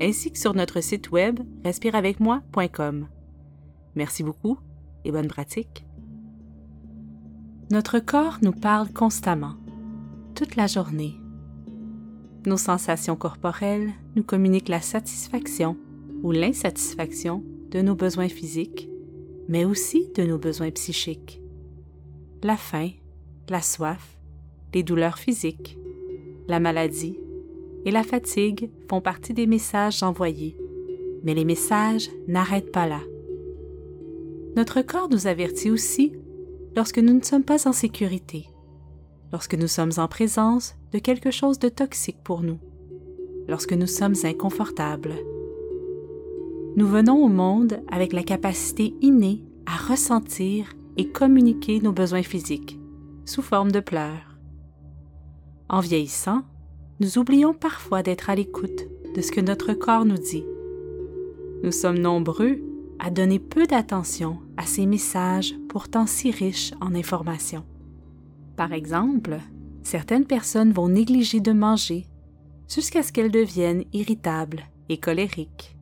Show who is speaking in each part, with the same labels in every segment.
Speaker 1: ainsi que sur notre site web respireavecmoi.com. Merci beaucoup et bonne pratique. Notre corps nous parle constamment, toute la journée. Nos sensations corporelles nous communiquent la satisfaction ou l'insatisfaction de nos besoins physiques, mais aussi de nos besoins psychiques. La faim, la soif, les douleurs physiques, la maladie et la fatigue font partie des messages envoyés, mais les messages n'arrêtent pas là. Notre corps nous avertit aussi lorsque nous ne sommes pas en sécurité, lorsque nous sommes en présence de quelque chose de toxique pour nous, lorsque nous sommes inconfortables. Nous venons au monde avec la capacité innée à ressentir et communiquer nos besoins physiques sous forme de pleurs. En vieillissant, nous oublions parfois d'être à l'écoute de ce que notre corps nous dit. Nous sommes nombreux à donner peu d'attention à ces messages pourtant si riches en informations. Par exemple, certaines personnes vont négliger de manger jusqu'à ce qu'elles deviennent irritables et colériques.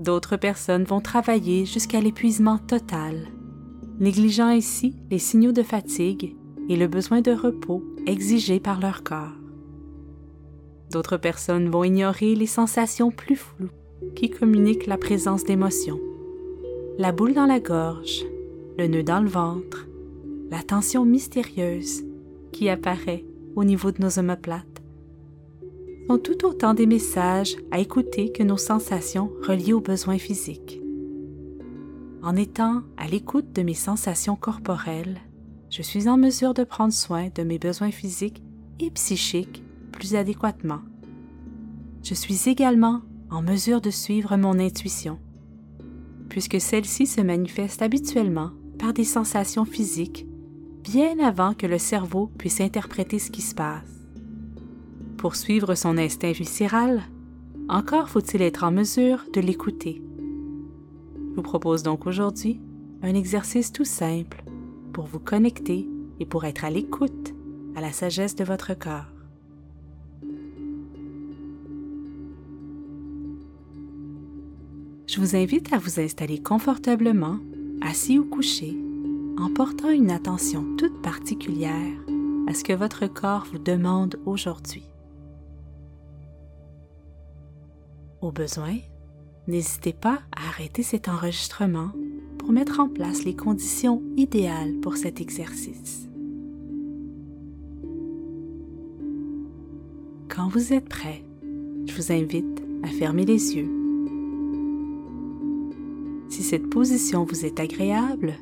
Speaker 1: D'autres personnes vont travailler jusqu'à l'épuisement total, négligeant ainsi les signaux de fatigue et le besoin de repos exigés par leur corps. D'autres personnes vont ignorer les sensations plus floues qui communiquent la présence d'émotions. La boule dans la gorge, le nœud dans le ventre, la tension mystérieuse qui apparaît au niveau de nos omoplates sont tout autant des messages à écouter que nos sensations reliées aux besoins physiques. En étant à l'écoute de mes sensations corporelles, je suis en mesure de prendre soin de mes besoins physiques et psychiques plus adéquatement. Je suis également en mesure de suivre mon intuition, puisque celle-ci se manifeste habituellement par des sensations physiques bien avant que le cerveau puisse interpréter ce qui se passe. Pour suivre son instinct viscéral, encore faut-il être en mesure de l'écouter. Je vous propose donc aujourd'hui un exercice tout simple pour vous connecter et pour être à l'écoute à la sagesse de votre corps. Je vous invite à vous installer confortablement, assis ou couché, en portant une attention toute particulière à ce que votre corps vous demande aujourd'hui. Au besoin, n'hésitez pas à arrêter cet enregistrement pour mettre en place les conditions idéales pour cet exercice. Quand vous êtes prêt, je vous invite à fermer les yeux si cette position vous est agréable,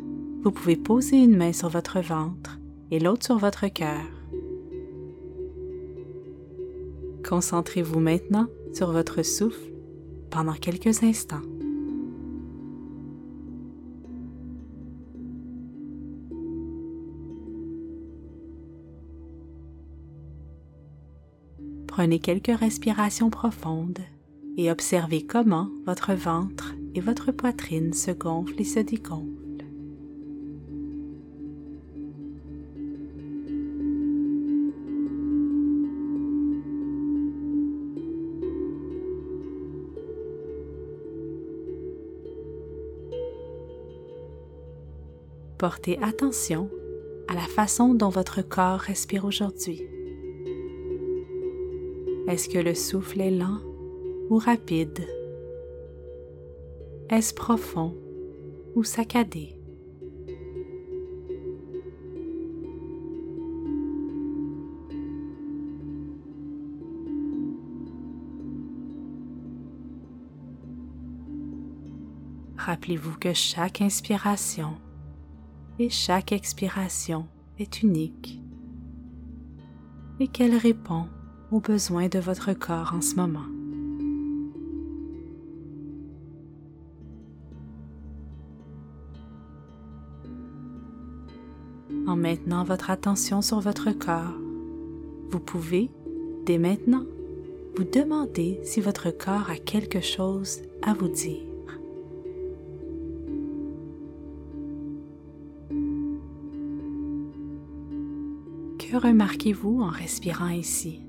Speaker 1: vous pouvez poser une main sur votre ventre et l'autre sur votre cœur. Concentrez-vous maintenant sur votre souffle pendant quelques instants. Prenez quelques respirations profondes et observez comment votre ventre et votre poitrine se gonfle et se dégonfle. Portez attention à la façon dont votre corps respire aujourd'hui. Est-ce que le souffle est lent ou rapide? Est-ce profond ou saccadé? Rappelez-vous que chaque inspiration et chaque expiration est unique et qu'elle répond aux besoins de votre corps en ce moment. En maintenant votre attention sur votre corps, vous pouvez, dès maintenant, vous demander si votre corps a quelque chose à vous dire. Que remarquez-vous en respirant ainsi?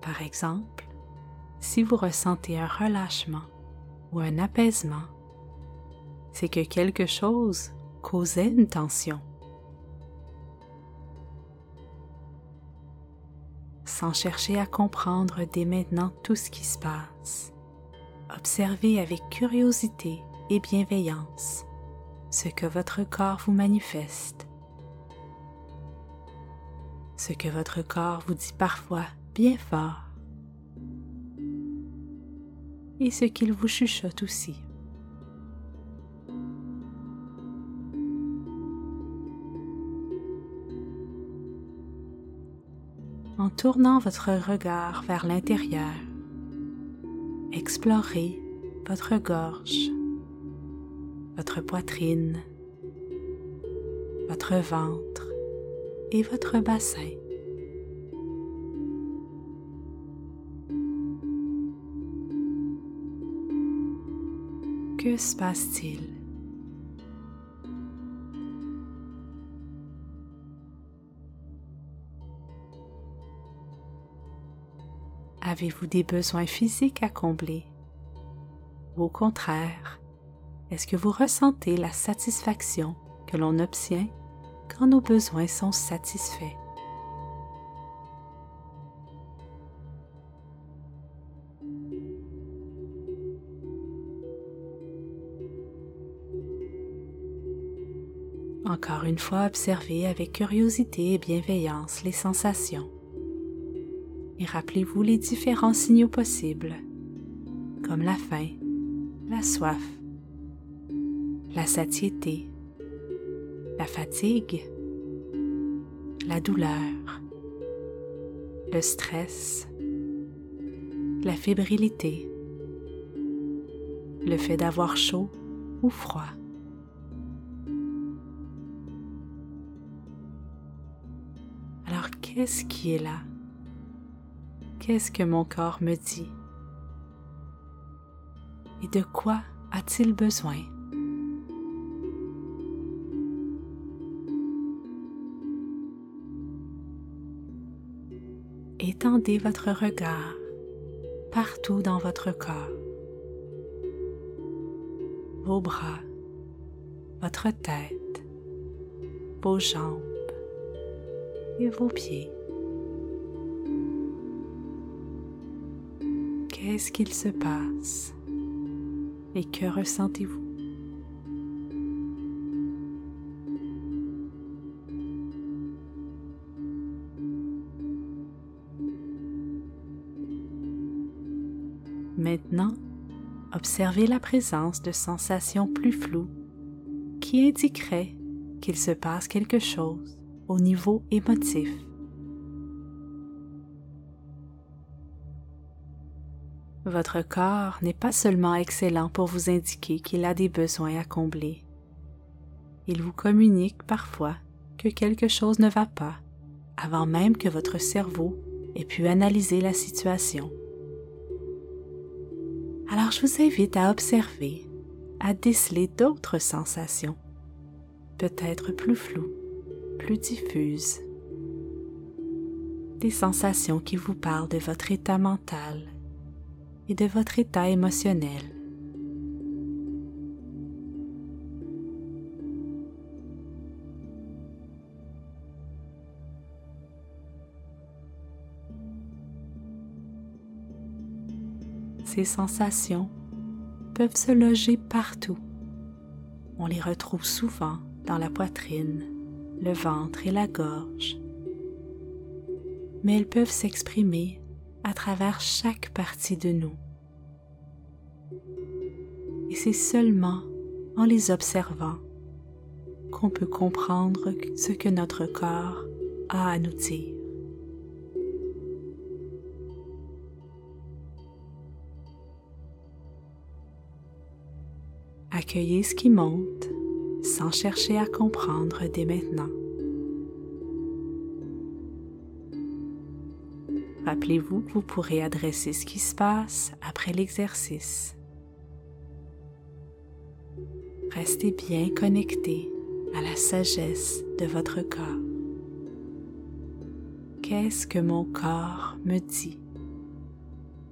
Speaker 1: Par exemple, si vous ressentez un relâchement ou un apaisement, c'est que quelque chose causait une tension. Sans chercher à comprendre dès maintenant tout ce qui se passe, observez avec curiosité et bienveillance ce que votre corps vous manifeste, ce que votre corps vous dit parfois bien fort et ce qu'il vous chuchote aussi. En tournant votre regard vers l'intérieur, explorez votre gorge, votre poitrine, votre ventre et votre bassin. Que se passe-t-il? Avez-vous des besoins physiques à combler? Au contraire, est-ce que vous ressentez la satisfaction que l'on obtient quand nos besoins sont satisfaits? Encore une fois, observez avec curiosité et bienveillance les sensations. Et rappelez-vous les différents signaux possibles, comme la faim, la soif, la satiété, la fatigue, la douleur, le stress, la fébrilité, le fait d'avoir chaud ou froid. Qu'est-ce qui est là? Qu'est-ce que mon corps me dit? Et de quoi a-t-il besoin? Étendez votre regard partout dans votre corps, vos bras, votre tête, vos jambes, et vos pieds. Qu'est-ce qu'il se passe et que ressentez-vous? Maintenant, observez la présence de sensations plus floues qui indiqueraient qu'il se passe quelque chose au niveau émotif. Votre corps n'est pas seulement excellent pour vous indiquer qu'il a des besoins à combler. Il vous communique parfois que quelque chose ne va pas avant même que votre cerveau ait pu analyser la situation. Alors je vous invite à observer, à déceler d'autres sensations, peut-être plus floues, plus diffuse, des sensations qui vous parlent de votre état mental et de votre état émotionnel. Ces sensations peuvent se loger partout. On les retrouve souvent dans la poitrine, le ventre et la gorge, mais elles peuvent s'exprimer à travers chaque partie de nous. Et c'est seulement en les observant qu'on peut comprendre ce que notre corps a à nous dire. Accueillez ce qui monte sans chercher à comprendre dès maintenant. Rappelez-vous vous pourrez adresser ce qui se passe après l'exercice. Restez bien connecté à la sagesse de votre corps. Qu'est-ce que mon corps me dit?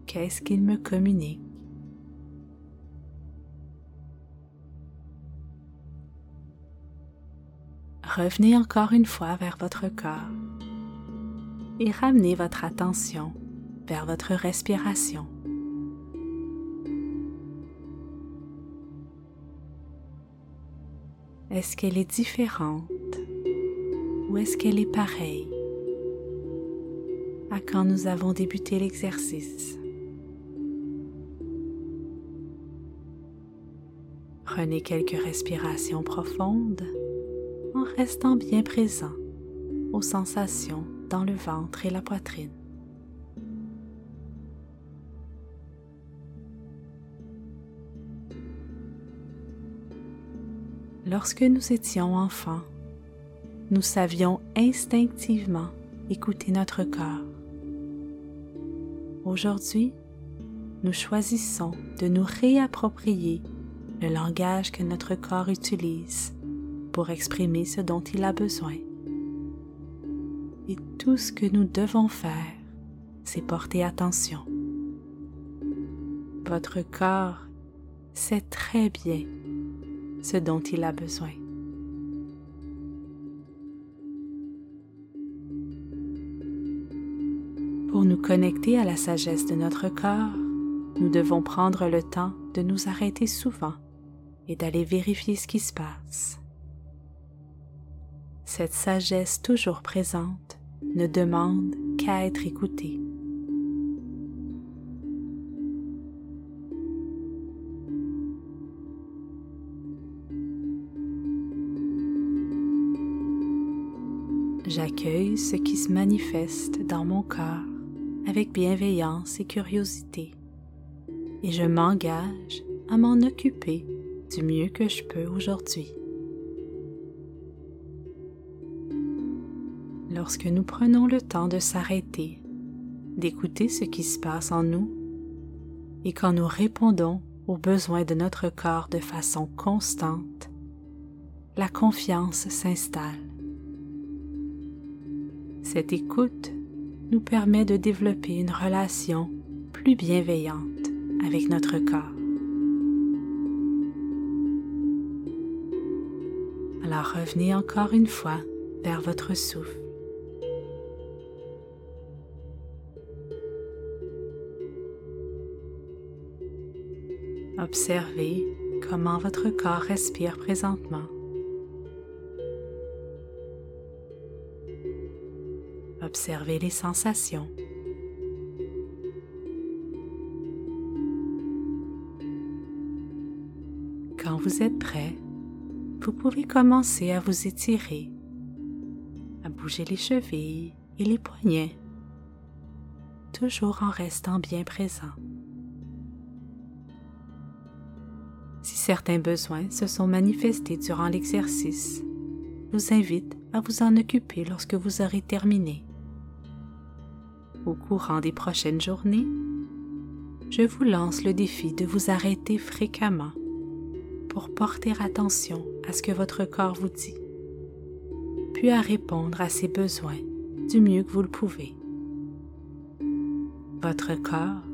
Speaker 1: Qu'est-ce qu'il me communique? Revenez encore une fois vers votre corps et ramenez votre attention vers votre respiration. Est-ce qu'elle est différente ou est-ce qu'elle est pareille à quand nous avons débuté l'exercice? Prenez quelques respirations profondes en restant bien présent aux sensations dans le ventre et la poitrine. Lorsque nous étions enfants, nous savions instinctivement écouter notre corps. Aujourd'hui, nous choisissons de nous réapproprier le langage que notre corps utilise pour exprimer ce dont il a besoin. Et tout ce que nous devons faire, c'est porter attention. Votre corps sait très bien ce dont il a besoin. Pour nous connecter à la sagesse de notre corps, nous devons prendre le temps de nous arrêter souvent et d'aller vérifier ce qui se passe. Cette sagesse toujours présente ne demande qu'à être écoutée. J'accueille ce qui se manifeste dans mon corps avec bienveillance et curiosité et je m'engage à m'en occuper du mieux que je peux aujourd'hui. Lorsque nous prenons le temps de s'arrêter, d'écouter ce qui se passe en nous, et quand nous répondons aux besoins de notre corps de façon constante, la confiance s'installe. Cette écoute nous permet de développer une relation plus bienveillante avec notre corps. Alors revenez encore une fois vers votre souffle. Observez comment votre corps respire présentement. Observez les sensations. Quand vous êtes prêt, vous pouvez commencer à vous étirer, à bouger les chevilles et les poignets, toujours en restant bien présent. Certains besoins se sont manifestés durant l'exercice, je vous invite à vous en occuper lorsque vous aurez terminé. Au courant des prochaines journées, je vous lance le défi de vous arrêter fréquemment pour porter attention à ce que votre corps vous dit, puis à répondre à ses besoins du mieux que vous le pouvez. Votre corps,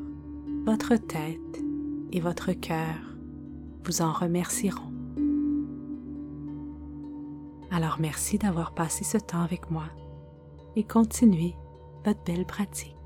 Speaker 1: votre tête et votre cœur vous en remercieront. Alors merci d'avoir passé ce temps avec moi et continuez votre belle pratique.